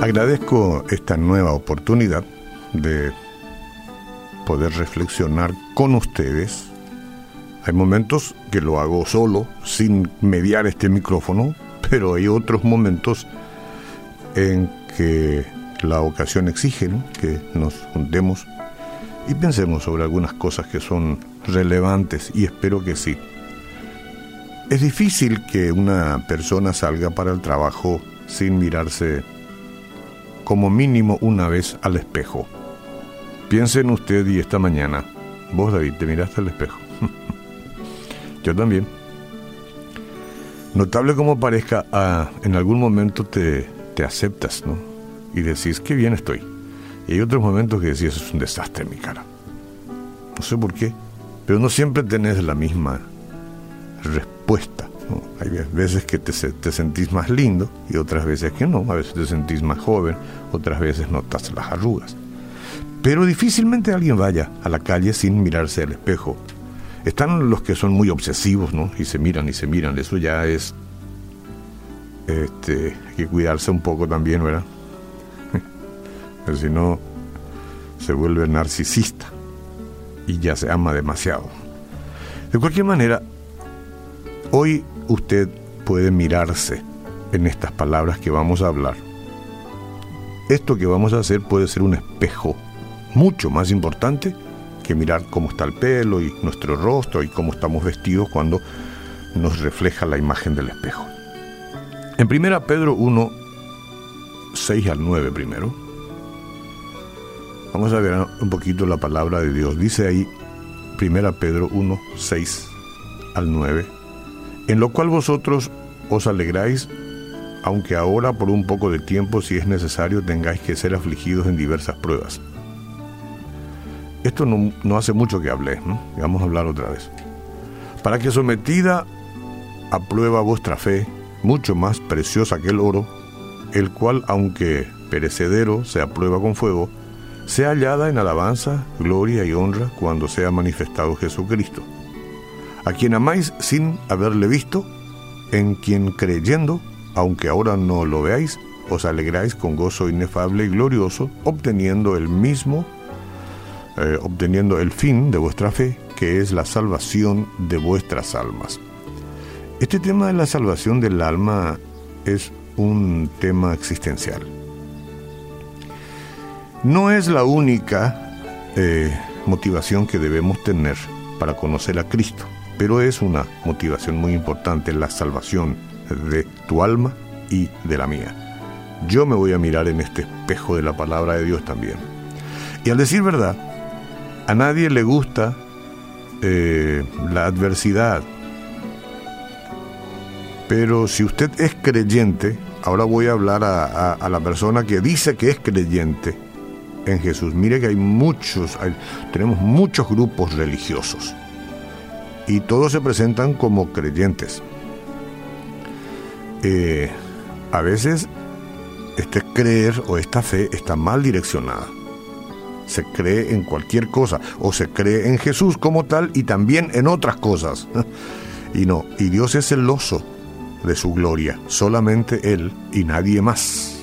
Agradezco esta nueva oportunidad de poder reflexionar con ustedes. Hay momentos que lo hago solo, sin mediar este micrófono, pero hay otros momentos en que la ocasión exige que nos juntemos y pensemos sobre algunas cosas que son relevantes y espero que sí. Es difícil que una persona salga para el trabajo sin mirarse como mínimo una vez al espejo. Piense en usted y esta mañana. Vos, David, te miraste al espejo. Yo también. Notable como parezca, ah, en algún momento te, te aceptas, ¿no? Y decís, qué bien estoy. Y hay otros momentos que decís, es un desastre mi cara. No sé por qué, pero no siempre tenés la misma respuesta. Hay veces que te, te, sentís más lindo y otras veces que no. A veces te sentís más joven, otras veces notas las arrugas. Pero difícilmente alguien vaya a la calle sin mirarse al espejo. Están los que son muy obsesivos, ¿no? Y se miran y se miran. Eso ya es... Este, hay que cuidarse un poco también, ¿verdad? Si no, se vuelve narcisista y ya se ama demasiado. De cualquier manera, hoy usted puede mirarse en estas palabras que vamos a hablar. Esto que vamos a hacer puede ser un espejo mucho más importante que mirar cómo está el pelo y nuestro rostro y cómo estamos vestidos cuando nos refleja la imagen del espejo. En 1 Pedro 1, 6 al 9 primero, vamos a ver un poquito la palabra de Dios. Dice ahí 1 Pedro 1, 6 al 9, en lo cual vosotros os alegráis, aunque ahora por un poco de tiempo, si es necesario, tengáis que ser afligidos en diversas pruebas. Esto no, hace mucho que hablé, vamos a hablar otra vez. Para que sometida a prueba vuestra fe, mucho más preciosa que el oro, el cual, aunque perecedero, sea prueba con fuego, sea hallada en alabanza, gloria y honra cuando sea manifestado Jesucristo, a quien amáis sin haberle visto, en quien creyendo, aunque ahora no lo veáis, os alegráis con gozo inefable y glorioso, obteniendo el mismo eh, obteniendo el fin de vuestra fe, que es la salvación de vuestras almas. Este tema de la salvación del alma es un tema existencial. No es la única eh, motivación que debemos tener para conocer a Cristo, pero es una motivación muy importante, la salvación de tu alma y de la mía. Yo me voy a mirar en este espejo de la palabra de Dios también. Y al decir verdad, a nadie le gusta eh, la adversidad. Pero si usted es creyente, ahora voy a hablar a, la persona que dice que es creyente en Jesús. Mire que hay muchos, tenemos muchos grupos religiosos y todos se presentan como creyentes. Eh, a veces este creer o esta fe está mal direccionada se cree en cualquier cosa o se cree en Jesús como tal y también en otras cosas. Y no, y Dios es celoso de su gloria, solamente Él y nadie más.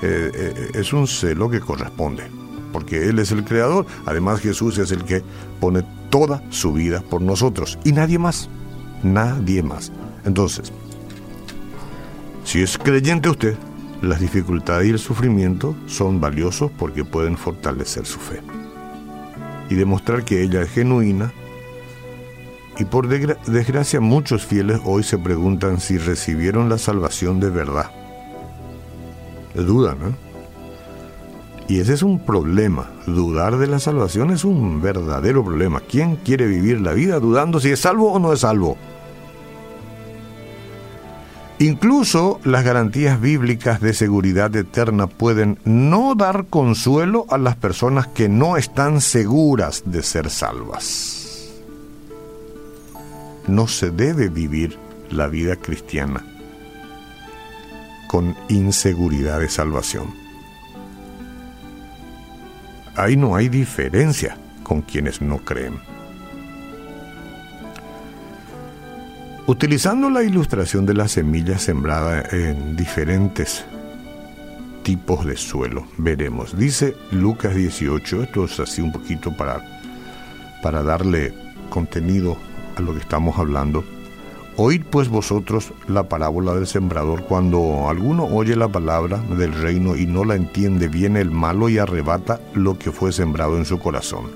Eh, eh, es un celo que corresponde, porque Él es el creador, además Jesús es el que pone toda su vida por nosotros y nadie más, nadie más. Entonces, si es creyente usted, las dificultades y el sufrimiento son valiosos porque pueden fortalecer su fe y demostrar que ella es genuina. Y por desgracia muchos fieles hoy se preguntan si recibieron la salvación de verdad. Dudan, ¿no? Y ese es un problema. Dudar de la salvación es un verdadero problema. ¿Quién quiere vivir la vida dudando si es salvo o no es salvo? Incluso las garantías bíblicas de seguridad eterna pueden no dar consuelo a las personas que no están seguras de ser salvas. No se debe vivir la vida cristiana con inseguridad de salvación. Ahí no hay diferencia con quienes no creen. Utilizando la ilustración de la semilla sembrada en diferentes tipos de suelo, veremos. Dice Lucas 18, esto es así un poquito para, para darle contenido a lo que estamos hablando. Oíd pues vosotros la parábola del sembrador. Cuando alguno oye la palabra del reino y no la entiende, viene el malo y arrebata lo que fue sembrado en su corazón.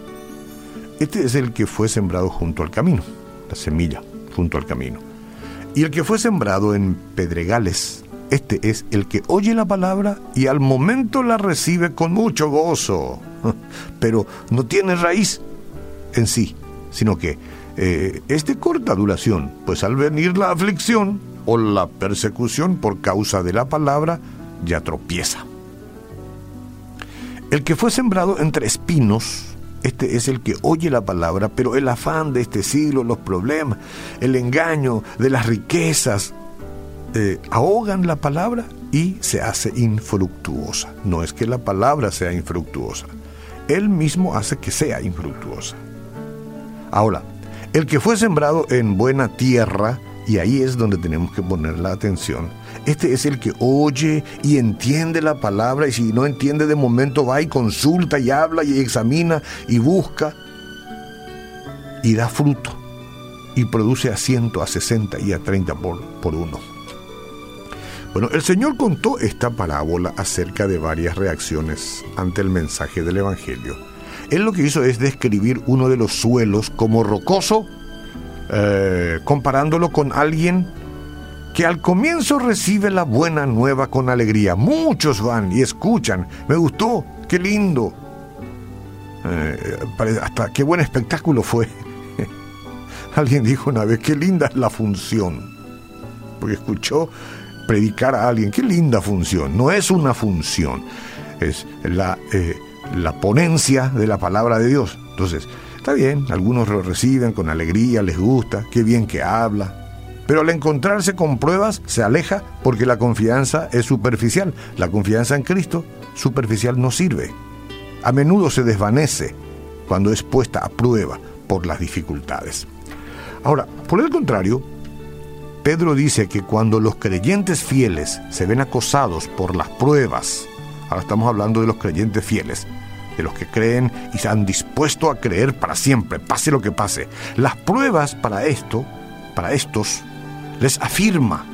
Este es el que fue sembrado junto al camino, la semilla junto al camino. Y el que fue sembrado en pedregales, este es el que oye la palabra y al momento la recibe con mucho gozo, pero no tiene raíz en sí, sino que eh, es de corta duración, pues al venir la aflicción o la persecución por causa de la palabra, ya tropieza. El que fue sembrado entre espinos, este es el que oye la palabra, pero el afán de este siglo, los problemas, el engaño de las riquezas, eh, ahogan la palabra y se hace infructuosa. No es que la palabra sea infructuosa, él mismo hace que sea infructuosa. Ahora, el que fue sembrado en buena tierra, y ahí es donde tenemos que poner la atención, este es el que oye y entiende la palabra y si no entiende de momento va y consulta y habla y examina y busca y da fruto y produce a ciento, a sesenta y a treinta por, por uno. Bueno, el Señor contó esta parábola acerca de varias reacciones ante el mensaje del Evangelio. Él lo que hizo es describir uno de los suelos como rocoso, eh, comparándolo con alguien que al comienzo recibe la buena nueva con alegría. Muchos van y escuchan. Me gustó, qué lindo. Eh, hasta qué buen espectáculo fue. Alguien dijo una vez, qué linda es la función. Porque escuchó predicar a alguien, qué linda función. No es una función, es la, eh, la ponencia de la palabra de Dios. Entonces, está bien, algunos lo reciben con alegría, les gusta, qué bien que habla, pero al encontrarse con pruebas se aleja porque la confianza es superficial. La confianza en Cristo superficial no sirve. A menudo se desvanece cuando es puesta a prueba por las dificultades. Ahora, por el contrario, Pedro dice que cuando los creyentes fieles se ven acosados por las pruebas, ahora estamos hablando de los creyentes fieles, de los que creen y se han dispuesto a creer para siempre, pase lo que pase. Las pruebas para esto, para estos, les afirma.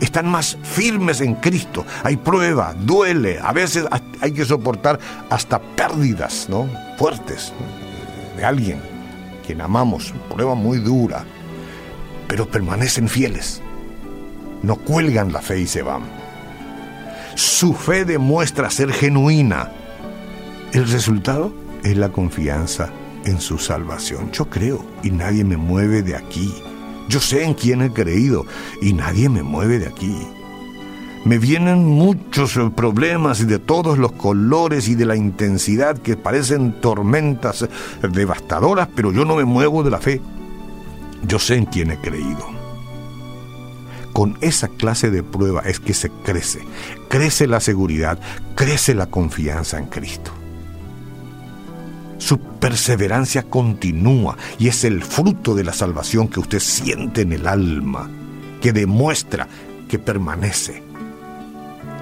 Están más firmes en Cristo. Hay prueba, duele. A veces hay que soportar hasta pérdidas, ¿no? Fuertes de alguien quien amamos. Prueba muy dura. Pero permanecen fieles. No cuelgan la fe y se van. Su fe demuestra ser genuina. El resultado es la confianza en su salvación. Yo creo y nadie me mueve de aquí. Yo sé en quién he creído y nadie me mueve de aquí. Me vienen muchos problemas de todos los colores y de la intensidad que parecen tormentas devastadoras, pero yo no me muevo de la fe. Yo sé en quién he creído. Con esa clase de prueba es que se crece, crece la seguridad, crece la confianza en Cristo. Su perseverancia continúa y es el fruto de la salvación que usted siente en el alma, que demuestra que permanece.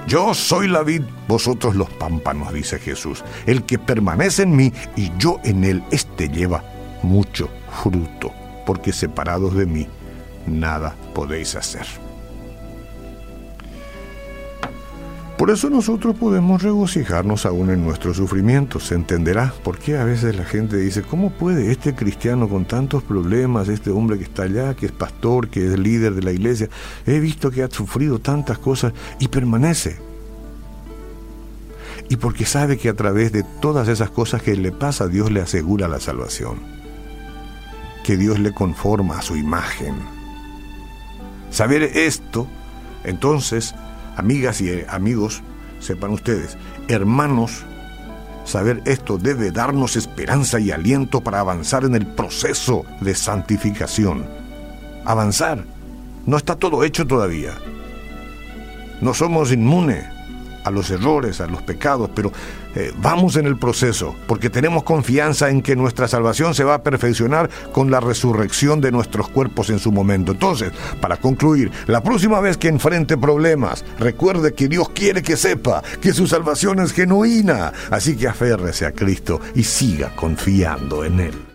Yo soy la vid, vosotros los pámpanos, dice Jesús. El que permanece en mí y yo en él, éste lleva mucho fruto, porque separados de mí, nada podéis hacer. Por eso nosotros podemos regocijarnos aún en nuestros sufrimientos. Se entenderá por qué a veces la gente dice, ¿cómo puede este cristiano con tantos problemas, este hombre que está allá, que es pastor, que es líder de la iglesia, he visto que ha sufrido tantas cosas y permanece? Y porque sabe que a través de todas esas cosas que le pasa, Dios le asegura la salvación. Que Dios le conforma a su imagen. Saber esto, entonces, Amigas y eh, amigos, sepan ustedes, hermanos, saber esto debe darnos esperanza y aliento para avanzar en el proceso de santificación. Avanzar. No está todo hecho todavía. No somos inmunes. A los errores, a los pecados, pero eh, vamos en el proceso, porque tenemos confianza en que nuestra salvación se va a perfeccionar con la resurrección de nuestros cuerpos en su momento. Entonces, para concluir, la próxima vez que enfrente problemas, recuerde que Dios quiere que sepa que su salvación es genuina, así que aférrese a Cristo y siga confiando en Él.